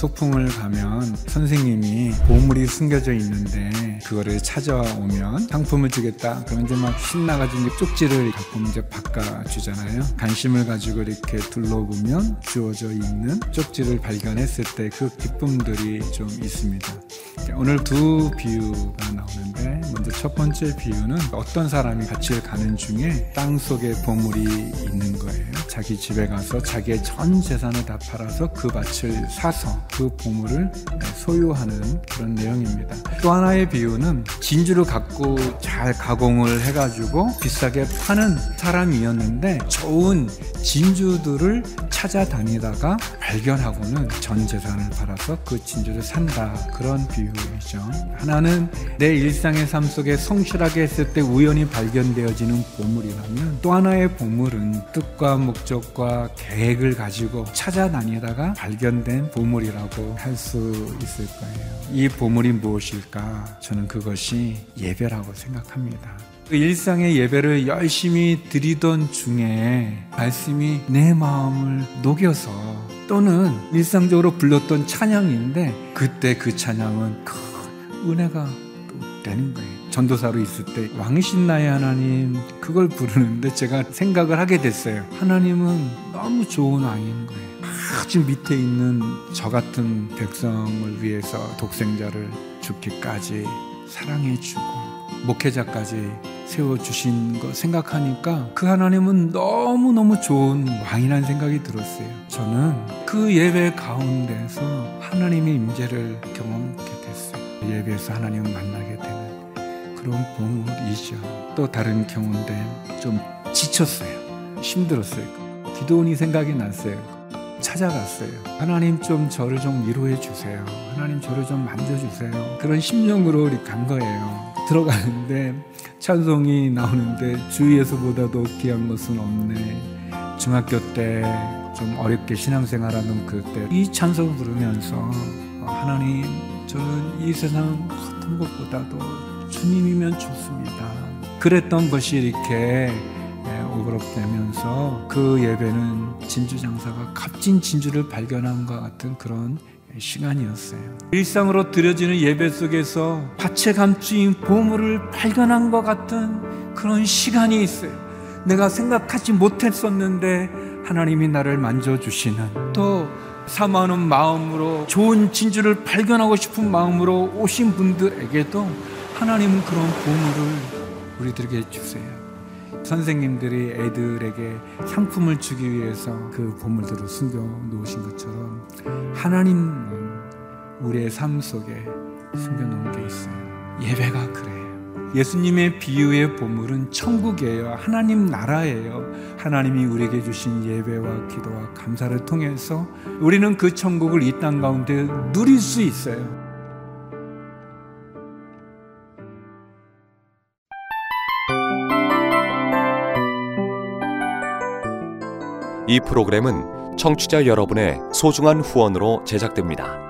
소풍을 가면 선생님이 보물이 숨겨져 있는데 그거를 찾아오면 상품을 주겠다. 그러면 이제 막 신나가지고 쪽지를 갖고 이제 바꿔주잖아요. 관심을 가지고 이렇게 둘러보면 주어져 있는 쪽지를 발견했을 때 그 기쁨들이 좀 있습니다. 오늘 두 비유가 나오는데 먼저 첫 번째 비유는 어떤 사람이 밭을 가는 중에 땅 속에 보물이 있는 거예요. 자기 집에 가서 자기의 전 재산을 다 팔아서 그 밭을 사서 그 보물을 소유하는 그런 내용입니다. 또 하나의 비유는 진주를 갖고 잘 가공을 해가지고 비싸게 파는 사람이었는데 좋은 진주들을 찾아다니다가 발견하고는 전 재산을 팔아서 그 진주를 산다. 그런 비유 이죠. 하나는 내 일상의 삶 속에 성실하게 했을 때 우연히 발견되어지는 보물이라면 또 하나의 보물은 뜻과 목적과 계획을 가지고 찾아다니다가 발견된 보물이라고 할 수 있을 거예요. 이 보물이 무엇일까? 저는 그것이 예배라고 생각합니다. 그 일상의 예배를 열심히 드리던 중에 말씀이 내 마음을 녹여서 또는 일상적으로 불렀던 찬양인데 그때 그 찬양은 큰 은혜가 또 되는 거예요. 전도사로 있을 때 왕이신 나의 하나님 그걸 부르는데 제가 생각을 하게 됐어요. 하나님은 너무 좋은 왕인 거예요. 아주 밑에 있는 저 같은 백성을 위해서 독생자를 죽기까지 사랑해주고 목회자까지 세워주신 거 생각하니까 그 하나님은 너무너무 좋은 왕이라는 생각이 들었어요. 저는 그 예배 가운데서 하나님의 임재를 경험하게 됐어요. 예배에서 하나님을 만나게 되는 그런 보물이죠. 또 다른 경우인데 좀 지쳤어요. 힘들었어요. 기도원이 생각이 났어요. 찾아갔어요. 하나님 좀 저를 좀 위로해 주세요. 하나님 저를 좀 만져주세요. 그런 심령으로 간 거예요. 들어가는데 찬송이 나오는데 주위에서보다도 귀한 것은 없네. 중학교 때 좀 어렵게 신앙생활하는 그때 이 찬송을 부르면서 하나님 저는 이 세상 어떤 것보다도 주님이면 좋습니다. 그랬던 것이 이렇게 오그럭되면서 그 예배는 진주 장사가 값진 진주를 발견한 것 같은 그런 시간이었어요. 일상으로 드려지는 예배 속에서 밭에 감추인 보물을 발견한 것 같은 그런 시간이 있어요. 내가 생각하지 못했었는데 하나님이 나를 만져주시는 또 사모하는 마음으로 좋은 진주를 발견하고 싶은 마음으로 오신 분들에게도 하나님은 그런 보물을 우리들에게 주세요. 선생님들이 애들에게 상품을 주기 위해서 그 보물들을 숨겨 놓으신 것처럼 하나님은 우리의 삶 속에 숨겨 놓은 게 있어요. 예배가. 예수님의 비유의 보물은 천국이에요. 하나님 나라예요. 하나님이 우리에게 주신 예배와 기도와 감사를 통해서 우리는 그 천국을 이 땅 가운데 누릴 수 있어요. 이 프로그램은 청취자 여러분의 소중한 후원으로 제작됩니다.